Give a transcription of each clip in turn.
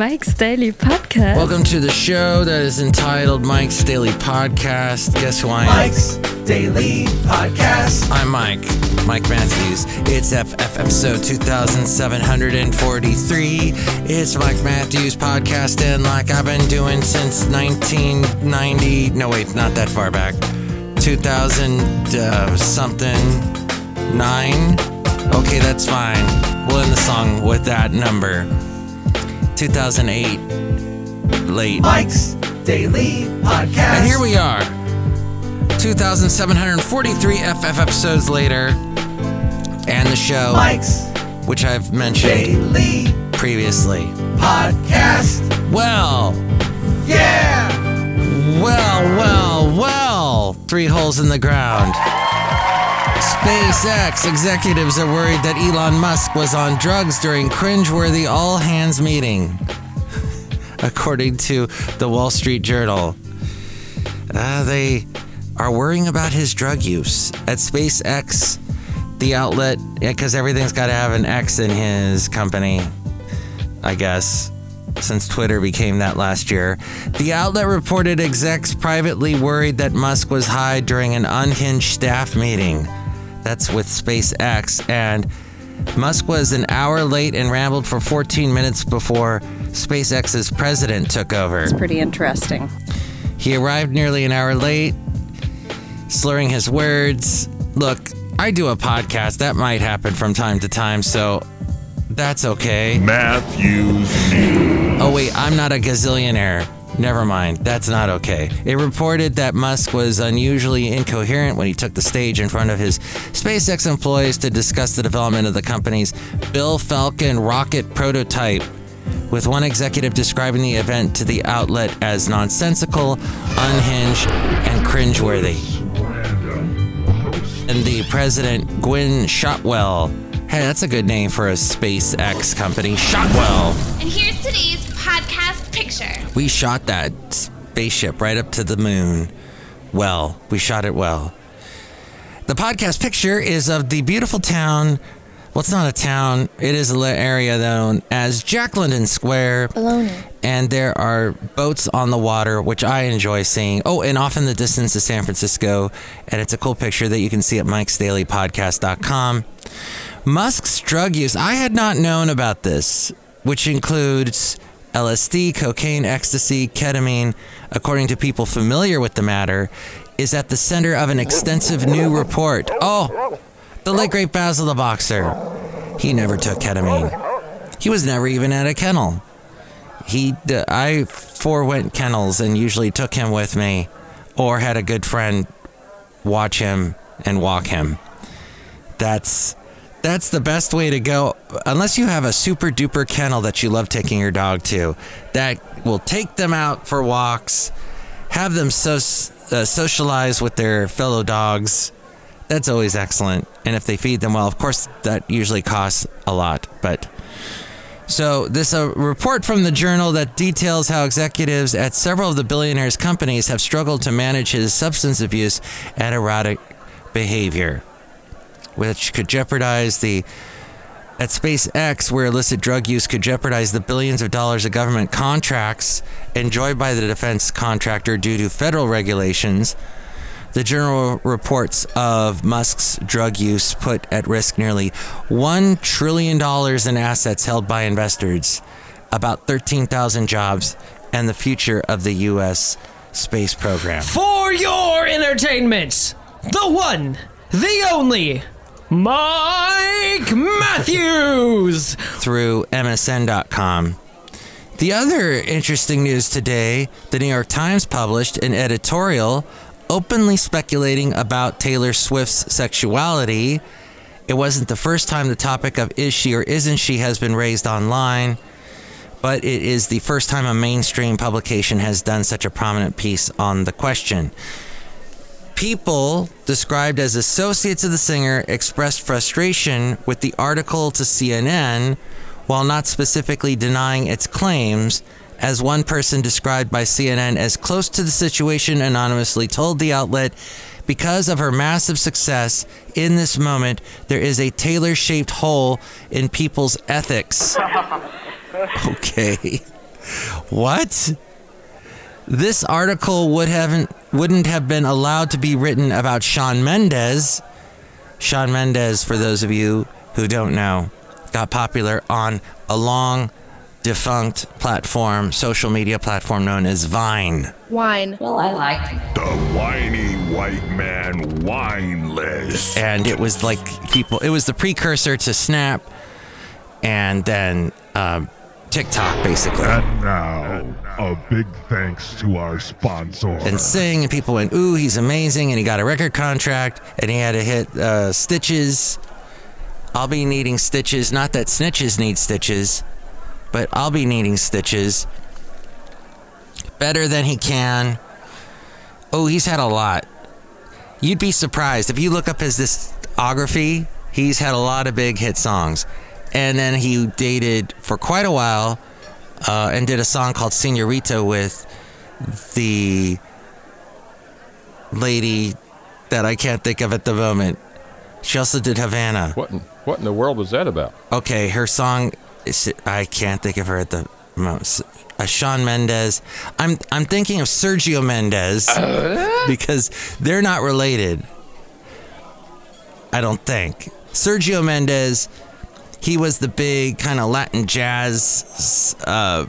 Mike's Daily Podcast. Welcome to the show that is entitled Mike's Daily Podcast. Guess who I am? Mike's Daily Podcast. I'm Mike, Mike Matthews. It's FF episode 2743. It's Mike Matthews podcast, and like I've been doing since 1990. No, wait, not that far back. 2000 uh, something nine. Okay, that's fine. We'll end the song with that number. 2008, late. Mike's Daily Podcast. And here we are, 2,743 FF episodes later, and the show, Mike's which I've mentioned Daily previously. Podcast. Well, Yeah. well, well, well, three holes in the ground. SpaceX executives are worried that Elon Musk was on drugs during cringeworthy all hands meeting, according to the Wall Street Journal. Uh, they are worrying about his drug use at SpaceX, the outlet, because everything's got to have an X in his company, I guess, since Twitter became that last year. The outlet reported execs privately worried that Musk was high during an unhinged staff meeting. That's with SpaceX. And Musk was an hour late and rambled for 14 minutes before SpaceX's president took over. It's pretty interesting. He arrived nearly an hour late, slurring his words. Look, I do a podcast. That might happen from time to time, so that's okay. Matthews News. Oh, wait, I'm not a gazillionaire. Never mind. That's not okay. It reported that Musk was unusually incoherent when he took the stage in front of his SpaceX employees to discuss the development of the company's Big Falcon rocket prototype, with one executive describing the event to the outlet as nonsensical, unhinged, and cringeworthy. And the president, Gwynne Shotwell. Hey, that's a good name for a SpaceX company. Shotwell. And here's today's podcast picture. We shot that spaceship right up to the moon. Well, we shot it well. The podcast picture is of the beautiful town. Well, it's not a town. It is an area known as Jack London Square. Baloney. And there are boats on the water, which I enjoy seeing. Oh, and off in the distance is San Francisco. And it's a cool picture that you can see at mikesdailypodcast.com. Musk's drug use. I had not known about this, which includes LSD, cocaine, ecstasy, ketamine, according to people familiar with the matter, is at the center of an extensive new report. Oh, the late great Basil the Boxer. He never took ketamine. He was never even at a kennel. He, d- I forewent kennels and usually took him with me, or had a good friend watch him and walk him. That's that's the best way to go unless you have a super duper kennel that you love taking your dog to that will take them out for walks have them so, uh, socialize with their fellow dogs. That's always excellent and if they feed them well of course that usually costs a lot but so this a report from the journal that details how executives at several of the billionaire's companies have struggled to manage his substance abuse and erotic behavior which could jeopardize the at SpaceX, where illicit drug use could jeopardize the billions of dollars of government contracts enjoyed by the defense contractor due to federal regulations. The general reports of Musk's drug use put at risk nearly $1 trillion in assets held by investors, about 13,000 jobs, and the future of the U.S. space program. For your entertainment, the one, the only, Mike Matthews. through MSN.com. The other interesting news today the New York Times published an editorial openly speculating about Taylor Swift's sexuality. It wasn't the first time the topic of is she or isn't she has been raised online, but it is the first time a mainstream publication has done such a prominent piece on the question. People described as associates of the singer expressed frustration with the article to CNN while not specifically denying its claims, as one person described by CNN as close to the situation anonymously told the outlet. Because of her massive success in this moment, there is a Taylor shaped hole in people's ethics. Okay. What? This article would haven't wouldn't have been allowed to be written about Shawn Mendes. Shawn Mendes, for those of you who don't know, got popular on a long defunct platform, social media platform known as Vine. Wine. Well, I liked the whiny white man wine list. and it was like people it was the precursor to snap and then um, tiktok basically And now, a big thanks to our sponsor. and sing and people went ooh he's amazing and he got a record contract and he had to hit uh, stitches. I'll be needing stitches not that snitches need stitches but i'll be needing stitches better than he can. Oh he's had a lot. You'd be surprised. If you look up his discography he's had a lot of big hit songs. And then he dated for quite a while uh, and did a song called senorita with the lady that I can't think of at the moment. She also did Havana. What in, what in the world was that about? Okay, her song is I can't think of her at the moment. Uh, Shawn Mendes. I'm I'm thinking of Sergio Mendes because they're not related. I don't think. Sergio Mendes, he was the big kind of Latin jazz uh,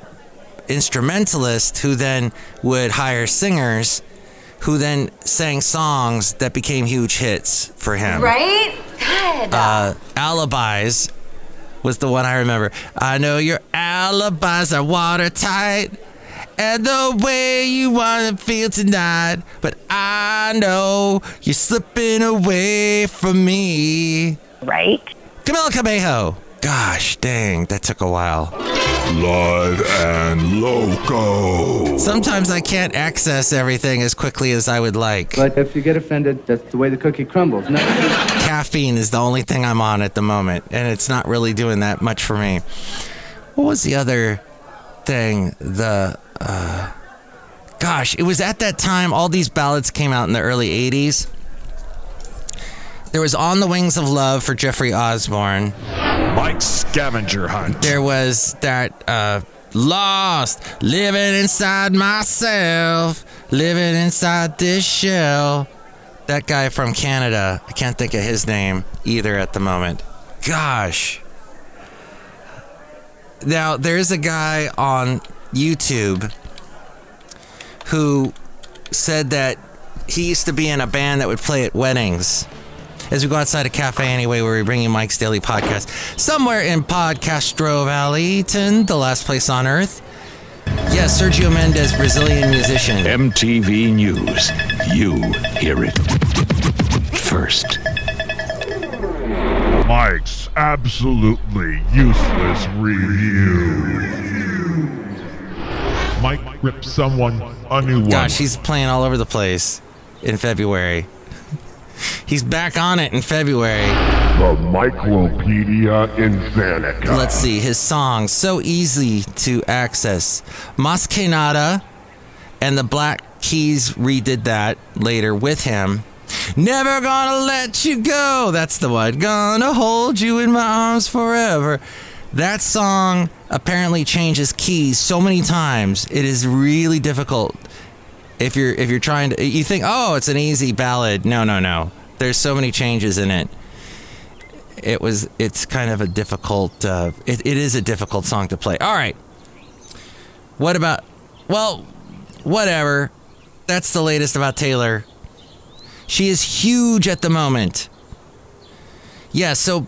instrumentalist who then would hire singers who then sang songs that became huge hits for him. Right? God. Uh, Alibis was the one I remember. I know your alibis are watertight. And the way you want to feel tonight. But I know you're slipping away from me. right? Camila Cabello. Gosh dang, that took a while. Blood and Loco. Sometimes I can't access everything as quickly as I would like. But if you get offended, that's the way the cookie crumbles. No. caffeine is the only thing I'm on at the moment, and it's not really doing that much for me. What was the other thing? The uh, gosh, it was at that time all these ballads came out in the early '80s. There was "On the Wings of Love" for Jeffrey Osborne. Mike's scavenger hunt. There was that uh, "Lost," living inside myself, living inside this shell. That guy from Canada, I can't think of his name either at the moment. Gosh. Now, there's a guy on YouTube who said that he used to be in a band that would play at weddings. As we go outside a cafe anyway, where we bring you Mike's Daily Podcast, somewhere in Podcastro Valley, the last place on earth. Yes, Sergio Mendes, Brazilian musician. MTV News. You hear it first. Mike's absolutely useless review. Mike ripped someone a new one. Gosh, he's playing all over the place in February. He's back on it in February. the Myclopedia Insanicon. Let's see his songs so easy to access. Mas que nada, and the Black Keys redid that later with him. Never gonna let you go. That's the one. Gonna hold you in my arms forever. That song apparently changes keys so many times. It is really difficult if you're if you're trying to you think oh it's an easy ballad no no no there's so many changes in it. It was it's kind of a difficult uh, it, it is a difficult song to play. All right. What about well whatever. That's the latest about taylor. She is huge at the moment. Yeah so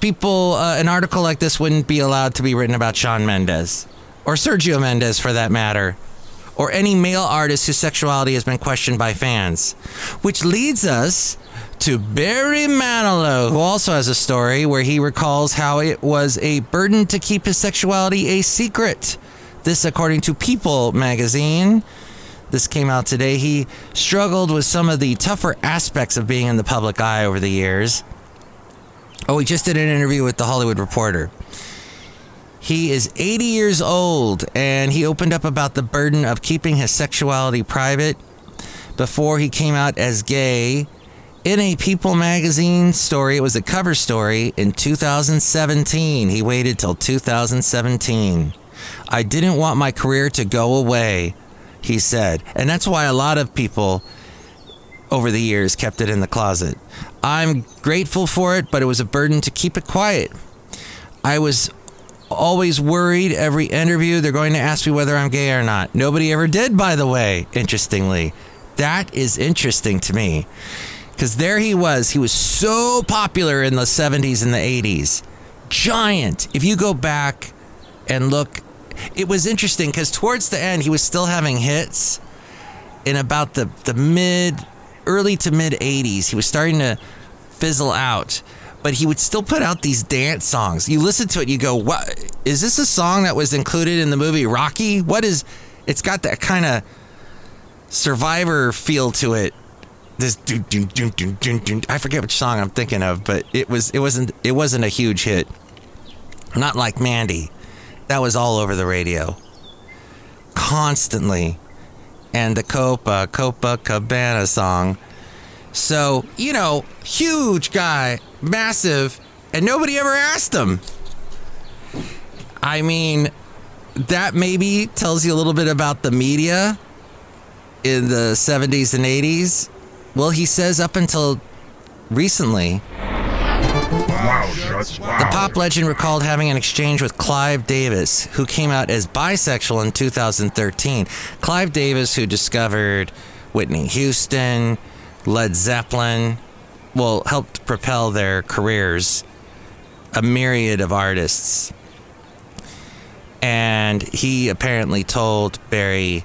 people uh, an article like this wouldn't be allowed to be written about shawn mendes or sergio mendes for that matter or any male artist whose sexuality has been questioned by fans. Which leads us to Barry Manilow, who also has a story where he recalls how it was a burden to keep his sexuality a secret. This, according to People magazine. This came out today. He struggled with some of the tougher aspects of being in the public eye over the years. Oh, he just did an interview with The Hollywood Reporter. He is 80 years old and he opened up about the burden of keeping his sexuality private before he came out as gay in a People magazine story. It was a cover story in 2017. He waited till 2017. I didn't want my career to go away, he said. And that's why a lot of people over the years kept it in the closet. I'm grateful for it, but it was a burden to keep it quiet. I was always worried every interview they're going to ask me whether I'm gay or not. Nobody ever did, by the way, interestingly. That is interesting to me. Because there he was. He was so popular in the 70s and the 80s. Giant. If you go back and look, it was interesting because towards the end, he was still having hits in about the, the mid, early to mid 80s. He was starting to fizzle out but he would still put out these dance songs. You listen to it, you go, "What is this? A song that was included in the movie Rocky? What is? It's got that kind of Survivor feel to it. This. I forget which song I'm thinking of, but it was it wasn't it wasn't a huge hit. Not like Mandy, that was all over the radio, constantly, and the Copa Copa Cabana song. So you know, huge guy, massive, and nobody ever asked him. I mean, that maybe tells you a little bit about the media in the 70s and 80s. Well, he says up until recently, Wow, the pop legend recalled having an exchange with Clive Davis, who came out as bisexual in 2013. Clive Davis, who discovered Whitney Houston, Led Zeppelin, well, helped propel their careers, a myriad of artists. And he apparently told Barry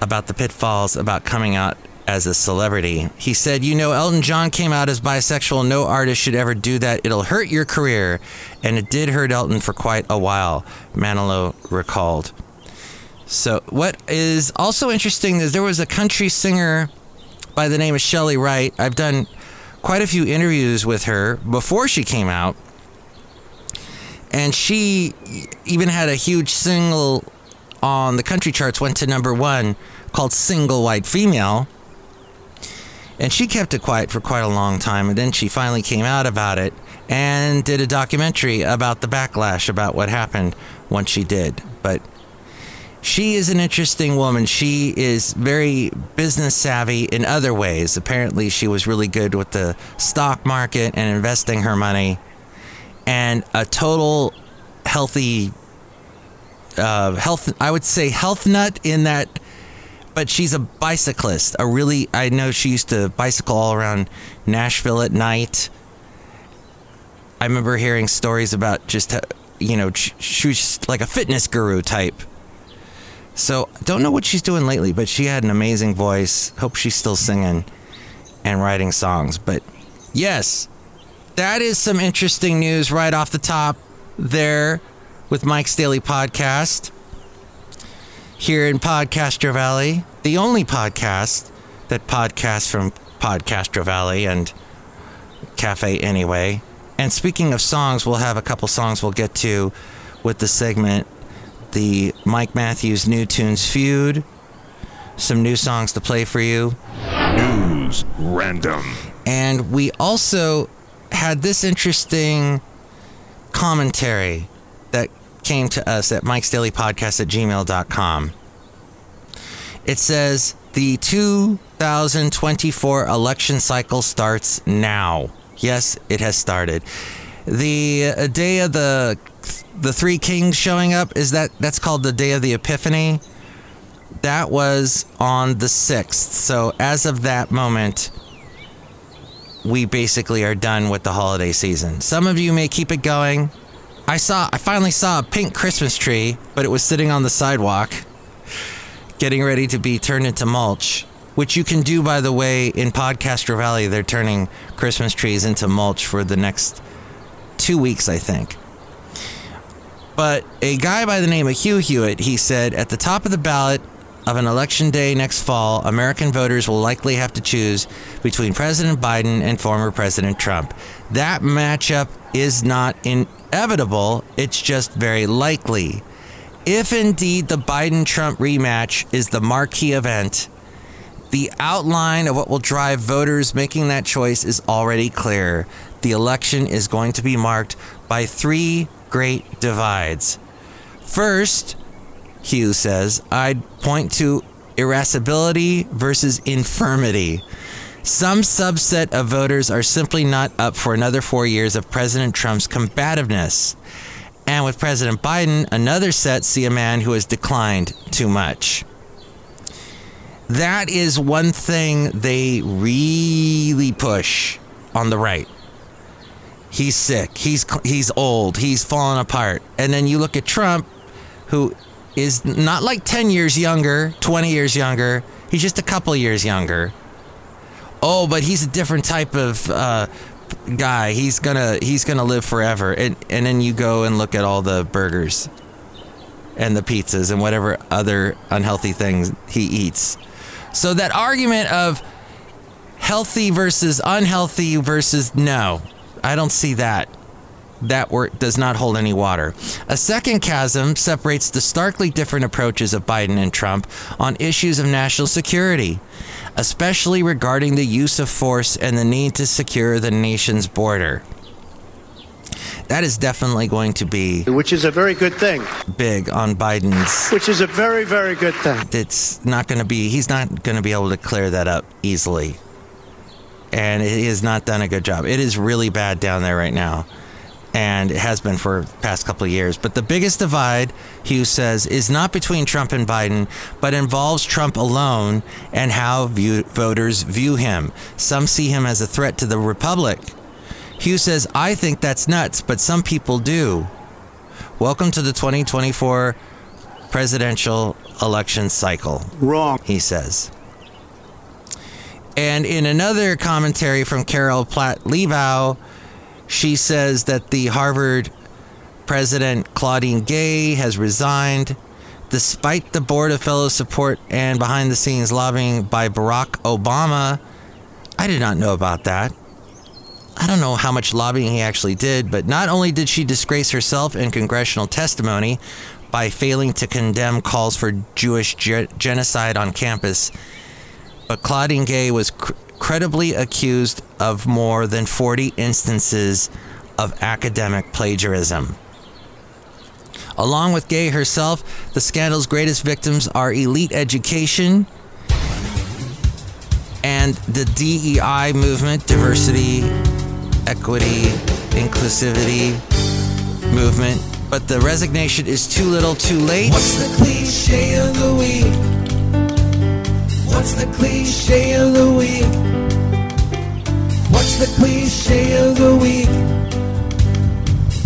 about the pitfalls about coming out as a celebrity. He said, You know, Elton John came out as bisexual. No artist should ever do that. It'll hurt your career. And it did hurt Elton for quite a while, Manilow recalled. So, what is also interesting is there was a country singer by the name of Chely Wright. I've done quite a few interviews with her before she came out. And she even had a huge single on the country charts, went to number one, called Single White Female. And she kept it quiet for quite a long time. And then she finally came out about it and did a documentary about the backlash about what happened once she did. But she is an interesting woman. She is very business savvy in other ways. Apparently, she was really good with the stock market and investing her money, and a total healthy, uh, health. I would say health nut in that. But she's a bicyclist. A really, I know she used to bicycle all around Nashville at night. I remember hearing stories about just, uh, you know, she was like a fitness guru type. So don't know what she's doing lately, but she had an amazing voice. Hope she's still singing and writing songs. But yes, that is some interesting news right off the top there with Mike's Daily Podcast here in Podcaster Valley, the only podcast that podcasts from Podcaster Valley and Cafe Anyway. And speaking of songs, we'll have a couple songs we'll get to with the segment the Mike Matthews New Tunes Feud. Some new songs to play for you. News random. And we also had this interesting commentary that came to us at Mike's Daily Podcast at gmail.com. It says the 2024 election cycle starts now. Yes, it has started. The uh, day of the the three kings showing up is that that's called the day of the epiphany. That was on the 6th. So as of that moment, we basically are done with the holiday season. Some of you may keep it going. I saw I finally saw a pink Christmas tree, but it was sitting on the sidewalk getting ready to be turned into mulch, which you can do by the way in Podcaster Valley. They're turning Christmas trees into mulch for the next 2 weeks, I think. But a guy by the name of Hugh Hewitt, he said, at the top of the ballot of an election day next fall, American voters will likely have to choose between President Biden and former President Trump. That matchup is not inevitable, it's just very likely. If indeed the Biden Trump rematch is the marquee event, the outline of what will drive voters making that choice is already clear. The election is going to be marked by three great divides. First, Hugh says, I'd point to irascibility versus infirmity. Some subset of voters are simply not up for another four years of President Trump's combativeness. And with President Biden, another set see a man who has declined too much. That is one thing they really push on the right. He's sick. He's he's old. He's falling apart. And then you look at Trump, who is not like 10 years younger, 20 years younger. He's just a couple years younger. Oh, but he's a different type of uh, guy. He's gonna he's gonna live forever. And and then you go and look at all the burgers and the pizzas and whatever other unhealthy things he eats. So that argument of healthy versus unhealthy versus no, I don't see that. That word does not hold any water. A second chasm separates the starkly different approaches of Biden and Trump on issues of national security, especially regarding the use of force and the need to secure the nation's border. That is definitely going to be which is a very good thing. big on Biden's Which is a very, very good thing. it's not going to be he's not going to be able to clear that up easily and he has not done a good job it is really bad down there right now and it has been for the past couple of years but the biggest divide hughes says is not between trump and biden but involves trump alone and how view, voters view him some see him as a threat to the republic hughes says i think that's nuts but some people do welcome to the 2024 presidential election cycle, Wrong. he says. And in another commentary from Carol Platt Liebau, she says that the Harvard president Claudine Gay has resigned despite the board of fellow support and behind the scenes lobbying by Barack Obama. I did not know about that. I don't know how much lobbying he actually did, but not only did she disgrace herself in congressional testimony by failing to condemn calls for Jewish ge- genocide on campus, but Claudine Gay was cr- credibly accused of more than 40 instances of academic plagiarism. Along with Gay herself, the scandal's greatest victims are elite education and the DEI movement, diversity, equity, inclusivity movement. But the resignation is too little, too late. What's the cliche of the week? What's the cliche of the week? What's the cliche of the week?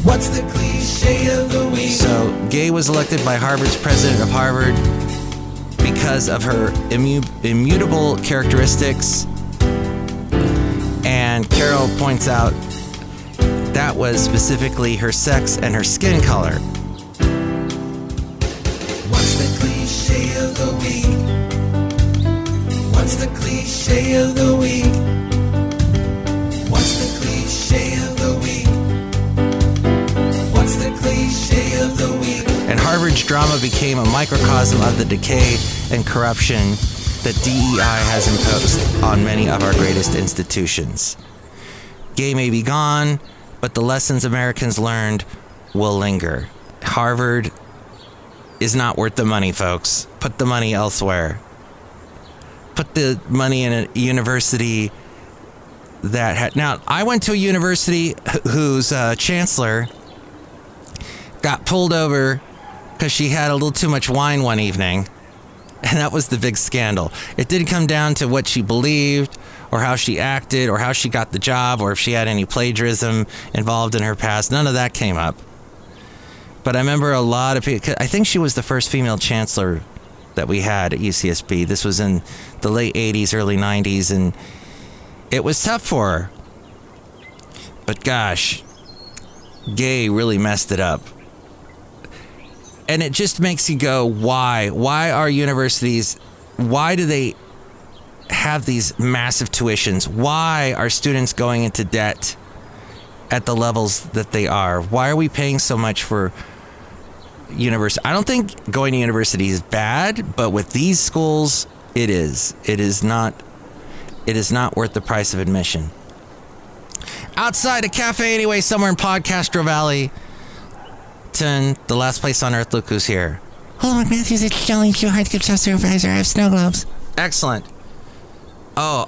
What's the cliche of the week? So, Gay was elected by Harvard's president of Harvard because of her immu- immutable characteristics. And Carol points out that was specifically her sex and her skin color. What's the cliche of the week? What's the cliche of the week? What's the cliche of the week? What's the cliche of the week? And Harvard's drama became a microcosm of the decay and corruption that DEI has imposed on many of our greatest institutions. Gay may be gone, but the lessons Americans learned will linger. Harvard is not worth the money, folks. Put the money elsewhere. Put the money in a university that had. Now, I went to a university whose uh, chancellor got pulled over because she had a little too much wine one evening. And that was the big scandal. It didn't come down to what she believed or how she acted or how she got the job or if she had any plagiarism involved in her past. None of that came up. But I remember a lot of people, I think she was the first female chancellor that we had at UCSB. This was in the late 80s, early 90s, and it was tough for her. But gosh, Gay really messed it up and it just makes you go why why are universities why do they have these massive tuitions why are students going into debt at the levels that they are why are we paying so much for university i don't think going to university is bad but with these schools it is it is not it is not worth the price of admission outside a cafe anyway somewhere in podcastro valley Ten, the last place on earth. Look who's here. Hello, Mike Matthews. It's Jolly Joe Hardskip Shop Supervisor. I have snow globes. Excellent. Oh,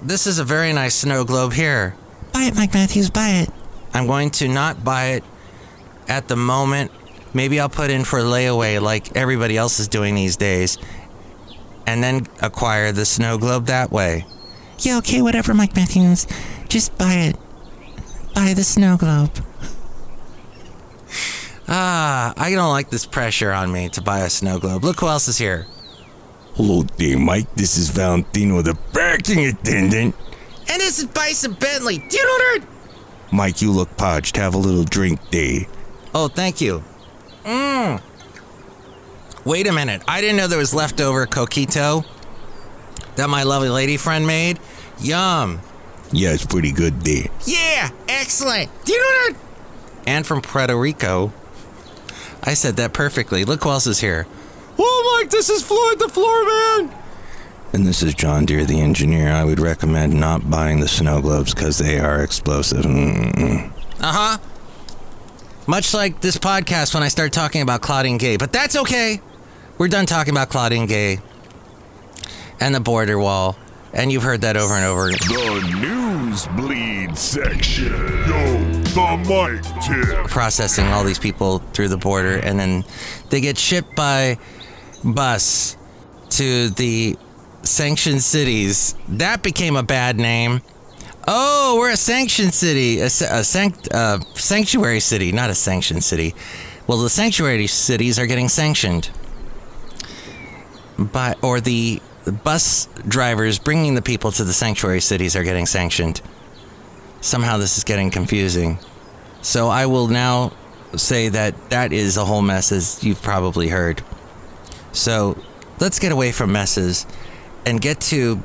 this is a very nice snow globe here. Buy it, Mike Matthews. Buy it. I'm going to not buy it at the moment. Maybe I'll put in for layaway like everybody else is doing these days. And then acquire the snow globe that way. Yeah, okay, whatever, Mike Matthews. Just buy it. Buy the snow globe. Ah, I don't like this pressure on me to buy a snow globe. Look who else is here. Hello there, Mike. This is Valentino, the parking attendant. And this is Bison Bentley. Do you know that? Mike, you look parched. Have a little drink there. Oh, thank you. Mmm. Wait a minute. I didn't know there was leftover coquito that my lovely lady friend made. Yum. Yeah, it's pretty good there. Yeah, excellent. Do you know that? And from Puerto Rico. I said that perfectly. Look who else is here. Oh, Mike, this is Floyd the Floor Man. And this is John Deer, the engineer. I would recommend not buying the snow globes because they are explosive. Mm-mm. Uh huh. Much like this podcast when I start talking about Claudine Gay, but that's okay. We're done talking about Claudine Gay and the border wall, and you've heard that over and over. The Newsbleed section. Yo, the mic tip. Processing all these people through the border, and then they get shipped by bus to the sanctioned cities. That became a bad name. Oh, we're a sanctioned city, a, a sanct- uh, sanctuary city, not a sanctioned city. Well, the sanctuary cities are getting sanctioned by, or the bus drivers bringing the people to the sanctuary cities are getting sanctioned. Somehow this is getting confusing. So I will now say that that is a whole mess, as you've probably heard. So let's get away from messes and get to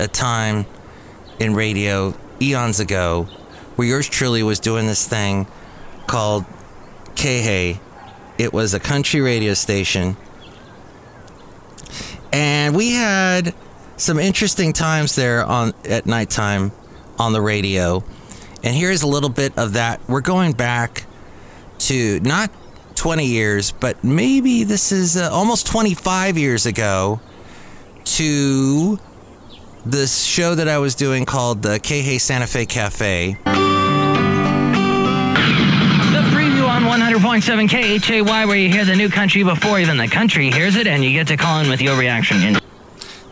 a time in radio eons ago where yours truly was doing this thing called K It was a country radio station. And we had some interesting times there on at nighttime on the radio. And here's a little bit of that. We're going back to not 20 years, but maybe this is uh, almost 25 years ago to this show that I was doing called the K Santa Fe Cafe. The preview on 100.7 KHAY, where you hear the new country before even the country hears it, and you get to call in with your reaction.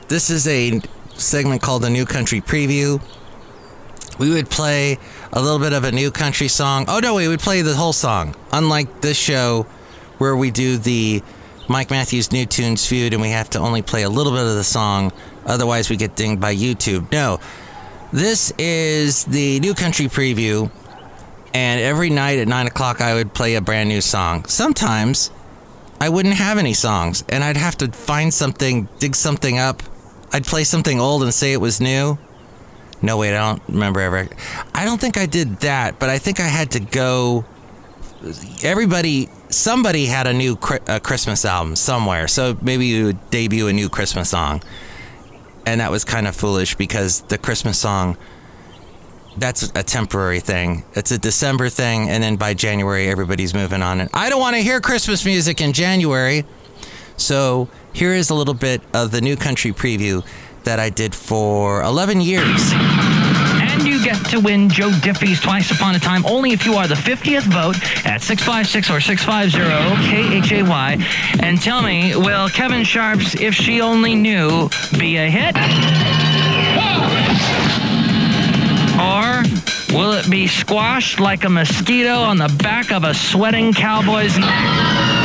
This is a segment called the New Country Preview. We would play a little bit of a new country song. Oh no, we would play the whole song. Unlike this show where we do the Mike Matthews New Tunes feud and we have to only play a little bit of the song, otherwise we get dinged by YouTube. No. This is the New Country Preview, and every night at 9 o'clock I would play a brand new song. Sometimes I wouldn't have any songs, and I'd have to find something, dig something up. I'd play something old and say it was new. No, wait, I don't remember ever. I don't think I did that, but I think I had to go. Everybody, somebody had a new uh, Christmas album somewhere, so maybe you would debut a new Christmas song. And that was kind of foolish because the Christmas song, that's a temporary thing. It's a December thing, and then by January, everybody's moving on. And I don't want to hear Christmas music in January. So here is a little bit of the new country preview that I did for 11 years. To win Joe Diffie's Twice Upon a Time only if you are the 50th vote at 656 or 650 KHAY. And tell me, will Kevin Sharp's If She Only Knew be a hit? Or will it be squashed like a mosquito on the back of a sweating cowboy's neck?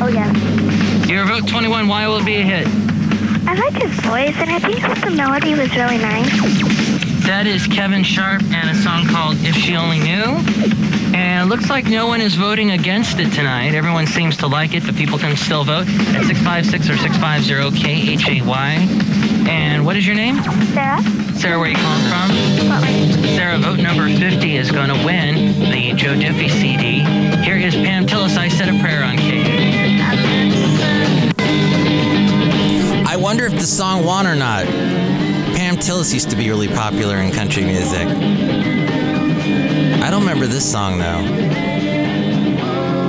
Oh, yeah. Your vote 21, why will it be a hit? I like his voice, and I think that the melody was really nice. That is Kevin Sharp and a song called If She Only Knew. And it looks like no one is voting against it tonight. Everyone seems to like it, but people can still vote at 656 or 650 KHAY. And what is your name? Sarah? Sarah, where are you calling from? Sarah, vote number 50 is going to win the Joe Diffie CD. Here is Pam Tillis. I said a prayer on K. wonder if the song won or not. Pam Tillis used to be really popular in country music. I don't remember this song though.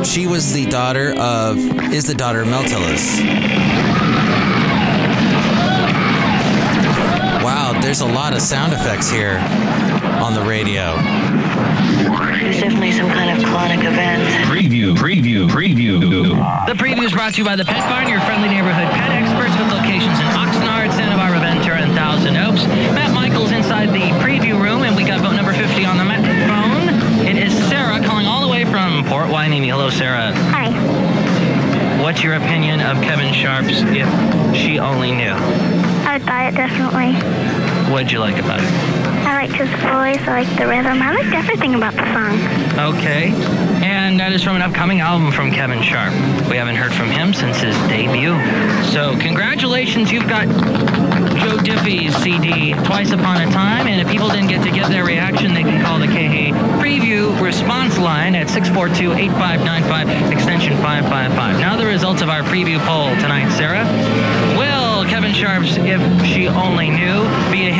She was the daughter of, is the daughter of Mel Tillis. Wow, there's a lot of sound effects here on the radio. There's definitely some kind of chronic event. Preview, preview, preview. The preview is brought to you by the Pet Barn, your friendly neighborhood pet experts with locations in Oxnard, Santa Barbara, Ventura, and Thousand Oaks. Matt Michaels inside the preview room, and we got vote number 50 on the Met phone. It is Sarah calling all the way from Port Hueneme. Hello, Sarah. Hi. What's your opinion of Kevin Sharp's If She Only Knew? I would buy it definitely. What'd you like about it? Liked his voice, I liked the rhythm, I liked everything about the song. Okay. And that is from an upcoming album from Kevin Sharp. We haven't heard from him since his debut. So, congratulations, you've got Joe Diffie's CD, Twice Upon a Time. And if people didn't get to get their reaction, they can call the KH Preview response line at 642 8595, extension 555. Now, the results of our preview poll tonight, Sarah. Will Kevin Sharp's If She Only Knew be a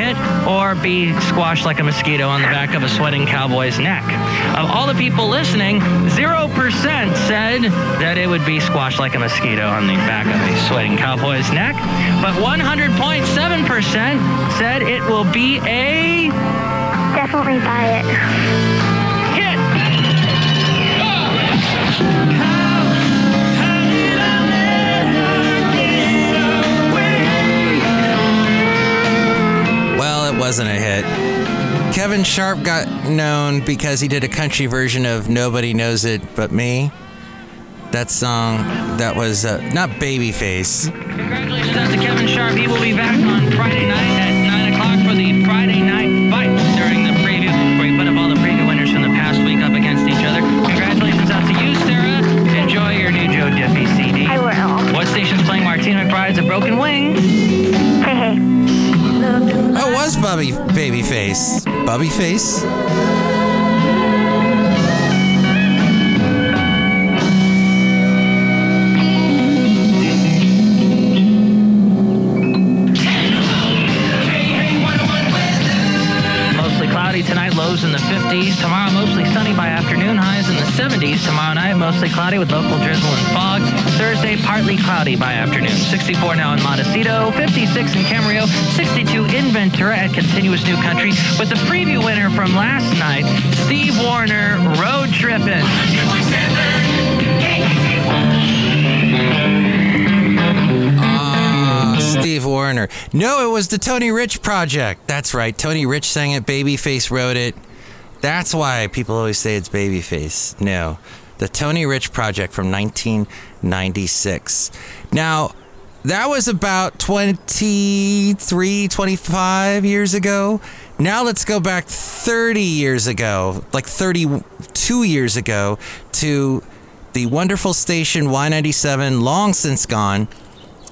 or be squashed like a mosquito on the back of a sweating cowboy's neck? Of all the people listening, 0% said that it would be squashed like a mosquito on the back of a sweating cowboy's neck, but 100.7% said it will be a Definitely buy it. Wasn't a hit. Kevin Sharp got known because he did a country version of Nobody Knows It But Me. That song, that was uh, not Babyface. Congratulations out to Kevin Sharp. He will be back on Friday night at 9 o'clock for the Friday night fight during the preview, where we put up all the preview winners from the past week up against each other. Congratulations out to you, Sarah. Enjoy your new Joe Diffie CD. I will. What station's playing Martina McBride's A Broken Wing? It was Bubby Babyface. Bubbyface? Mostly cloudy tonight, lows in the 50s. Tomorrow, mostly sunny by afternoon, 70s. Tomorrow night, mostly cloudy with local drizzle and fog. Thursday, partly cloudy by afternoon. 64 now in Montecito, 56 in Camarillo, 62 in Ventura at Continuous New Country with the preview winner from last night, Steve Wariner, Road Trippin'. Ah, Steve Wariner. No, it was the Tony Rich project. That's right. Tony Rich sang it. Babyface wrote it. That's why people always say it's Babyface. No, the Tony Rich project from 1996. Now, that was about 23, 25 years ago. Now let's go back 30 years ago, like 32 years ago, to the wonderful station Y97, long since gone.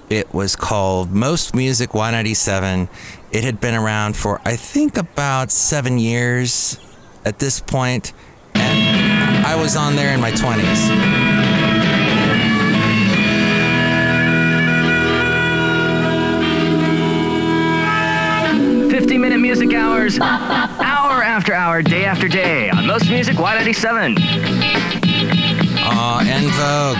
It was called Most Music Y97. It had been around for, I think, about seven years at this point, and I was on there in my 20s. 50 minute music hours, hour after hour, day after day on Most Music Y97. Aw, En Vogue.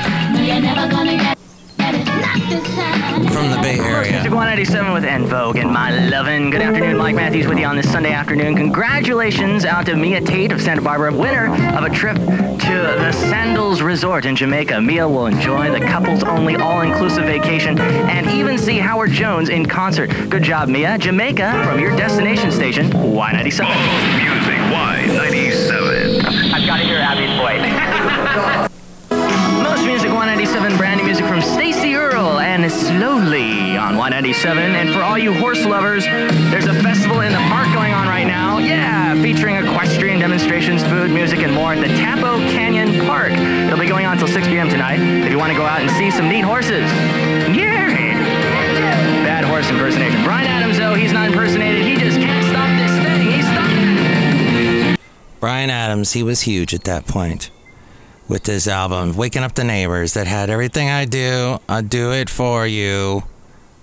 From the Bay Area. Music 197 with En Vogue and My Lovin'. Good afternoon, Mike Matthews with you on this Sunday afternoon. Congratulations out to Mia Tate of Santa Barbara, winner of a trip to the Sandals Resort in Jamaica. Mia will enjoy the couples only all inclusive vacation and even see Howard Jones in concert. Good job, Mia. Jamaica from your destination station, Y97. Music Y97. I've got to hear Abby's voice. and Slowly on 197. And for all you horse lovers, there's a festival in the park going on right now. Yeah, featuring equestrian demonstrations, food, music, and more at the Tapo Canyon Park. It'll be going on until 6 p.m. tonight if you want to go out and see some neat horses. Yeah! Bad horse impersonation. Bryan Adams, though, he's not impersonated. He just can't stop this thing. He's. Bryan Adams, he was huge at that point with this album, Waking Up the Neighbors, that had everything I do, I'll do it for you.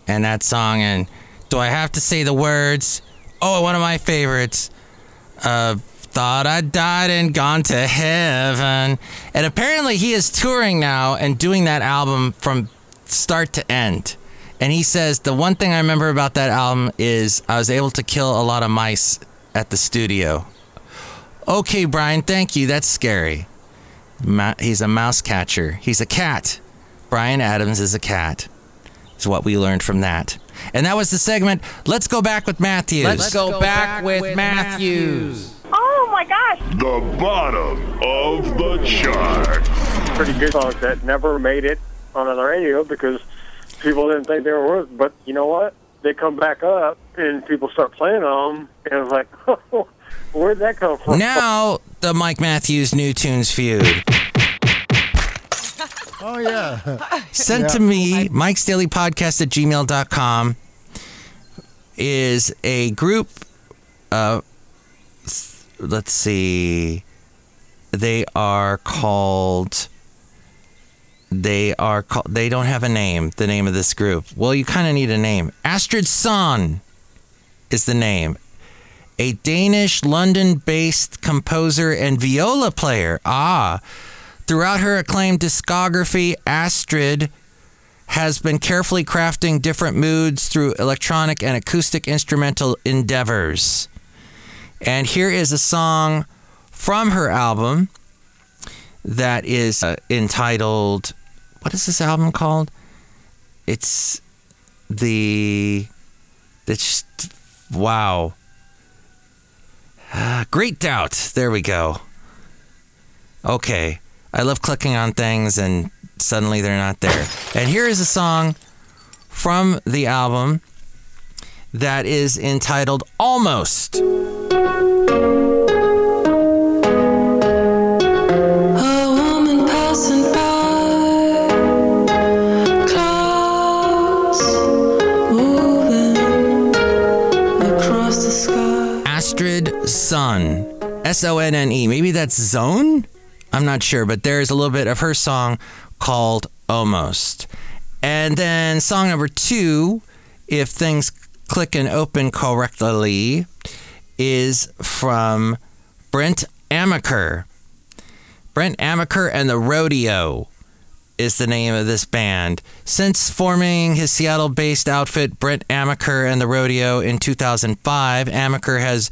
And that song, and do I have to say the words? Oh, one of my favorites. Uh, thought I died and gone to heaven. And apparently he is touring now and doing that album from start to end. And he says the one thing I remember about that album is I was able to kill a lot of mice at the studio. Okay, Bryan, thank you. That's scary. Ma- he's a mouse catcher. He's a cat. Bryan Adams is a cat. Is what we learned from that. And that was the segment. Let's go back with Matthews. Let's go back with Matthews. Oh my gosh. The bottom of the chart. Pretty good songs that never made it on the radio because people didn't think they were worth. But you know what? They come back up and people start playing them, and it's like, oh, where'd that come from? Now, the Mike Matthews New Tunes feud. Oh, yeah. Sent Yeah. to me, Mike's Daily Podcast at gmail.com is a group uh let's see they are called they are called they don't have a name the name of this group well you kind of need a name astrid son is the name a danish london based composer and viola player ah throughout her acclaimed discography astrid has been carefully crafting different moods through electronic and acoustic instrumental endeavors. And here is a song from her album that is uh, entitled what is this album called? It's the it's wow. Ah, Great Doubt. There we go. Okay. I love clicking on things and suddenly they're not there. And here is a song from the album that is entitled Almost. Astrid Son. S O N N E. Maybe that's Zone? I'm not sure, but there's a little bit of her song called Almost. And then song number two, if things click and open correctly, is from Brent Amaker. Brent Amaker and the Rodeo is the name of this band. Since forming his Seattle based outfit, Brent Amaker and the Rodeo, in 2005, Amaker has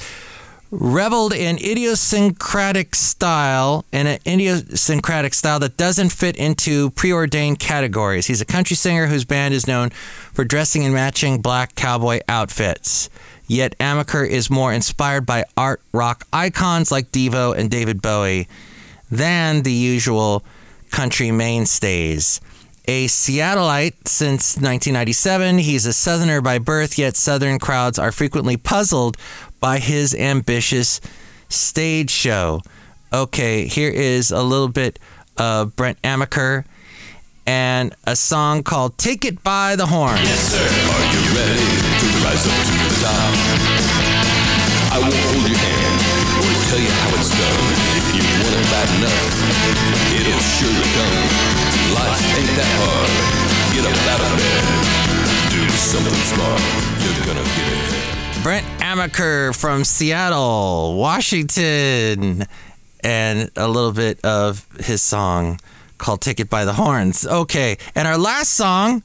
reveled in idiosyncratic style, in an idiosyncratic style that doesn't fit into preordained categories. He's a country singer whose band is known for dressing in matching black cowboy outfits. Yet Amaker is more inspired by art rock icons like Devo and David Bowie than the usual country mainstays. A Seattleite since 1997, he's a Southerner by birth, yet Southern crowds are frequently puzzled by his ambitious stage show. Okay, here is a little bit of Brent Amaker and a song called Take It by the Horn. Yes, sir. Are you ready to rise up to the top? I won't hold your hand tell you how it's done. It'll surely come. Life ain't that hard. Get up out of bed. Do something smart. You're gonna get. Brent Amaker from Seattle, Washington, and a little bit of his song called Take It by the Horns. Okay, and our last song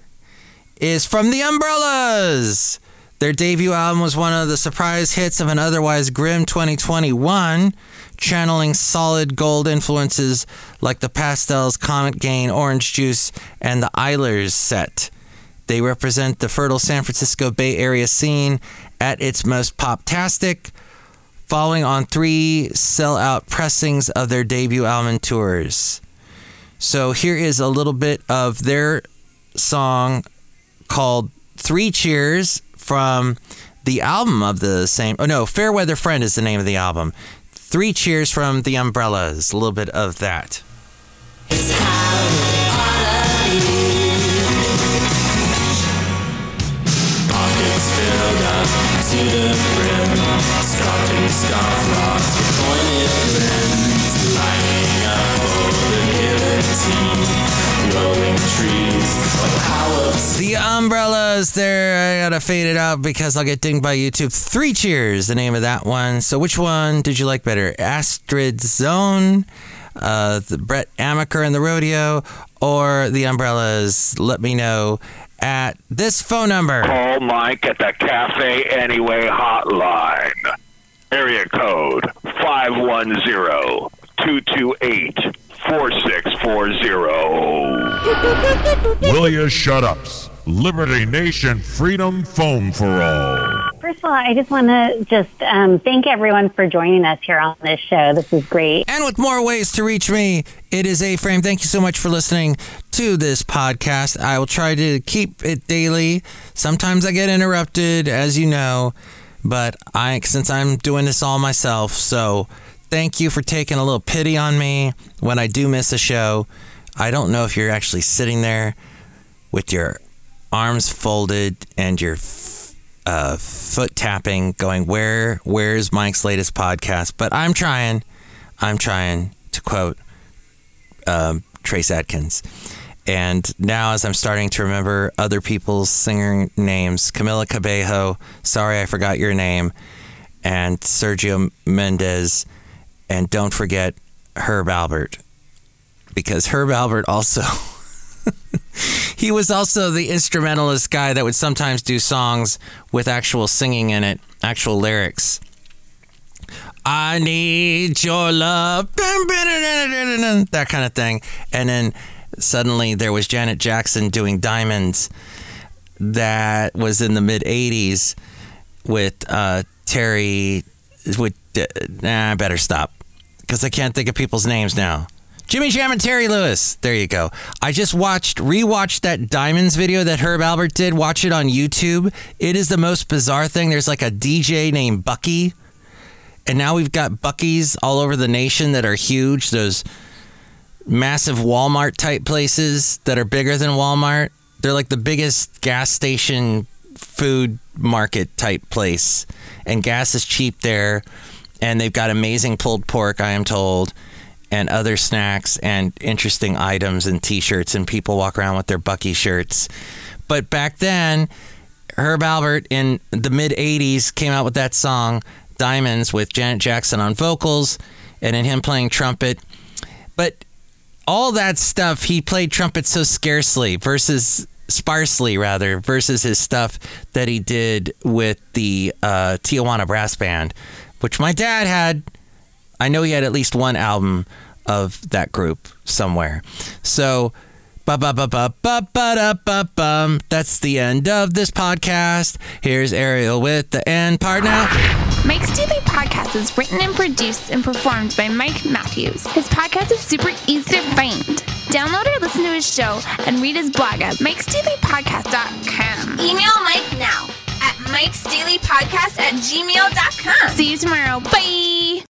is from the Umbrellas. Their debut album was one of the surprise hits of an otherwise grim 2021, channeling solid gold influences like the Pastels, Comet Gain, Orange Juice, and the Aislers Set. They represent the fertile San Francisco Bay Area scene at its most pop-tastic, following on three sell-out pressings of their debut album tours. So here is a little bit of their song called Three Cheers from the album of the same. Oh no, Fairweather Friend is the name of the album. Three Cheers from the Umbrellas. A little bit of that. Filled up to the brim. The umbrellas there. I gotta fade it out because I'll get dinged by YouTube. Three cheers, the name of that one. So, which one did you like better? Astrid Zone, uh, the Brent Amaker and the rodeo, or the umbrellas? Let me know at this phone number. Call Mike at the Cafe Anyway hotline. Area code 510 228 4640. Will you shut ups? Liberty Nation Freedom Foam for All. First of all, I just want to just um, thank everyone for joining us here on this show. This is great. And with more ways to reach me, it is A Frame. Thank you so much for listening to this podcast. I will try to keep it daily. Sometimes I get interrupted, as you know, but I since I'm doing this all myself, so thank you for taking a little pity on me when I do miss a show. I don't know if you're actually sitting there with your arms folded and your uh, foot tapping, going, "Where, where's Mike's latest podcast?" But I'm trying. I'm trying to quote um, Trace Adkins. And now, as I'm starting to remember other people's singer names, Camila Cabello, sorry I forgot your name, and Sergio Mendes, and don't forget Herb Alpert, because Herb Alpert also. he was also the instrumentalist guy that would sometimes do songs with actual singing in it, actual lyrics. I need your love, that kind of thing. And then suddenly there was Janet Jackson doing Diamonds that was in the mid 80s with uh, Terry. With, uh, nah, I better stop because I can't think of people's names now. Jimmy Jam and Terry Lewis. There you go. I just watched, rewatched that Diamonds video that Herb Alpert did. Watch it on YouTube. It is the most bizarre thing. There's like a DJ named Bucky. And now we've got Buc-ee's all over the nation that are huge. Those massive Walmart type places that are bigger than Walmart. They're like the biggest gas station food market type place. And gas is cheap there. And they've got amazing pulled pork, I am told and other snacks and interesting items and t-shirts and people walk around with their Buc-ee shirts. But back then, Herb Alpert in the mid 80s came out with that song Diamonds with Janet Jackson on vocals and in him playing trumpet. But all that stuff he played trumpet so scarcely versus sparsely rather versus his stuff that he did with the uh, Tijuana Brass Band, which my dad had I know he had at least one album of that group somewhere. So, ba ba ba ba ba ba da ba bum. That's the end of this podcast. Here's Ariel with the end part now. Mike's Daily Podcast is written and produced and performed by Mike Matthews. His podcast is super easy to find. Download or listen to his show and read his blog at mikesdailypodcast.com. Email Mike now at mikesdailypodcast at gmail.com. See you tomorrow. Bye.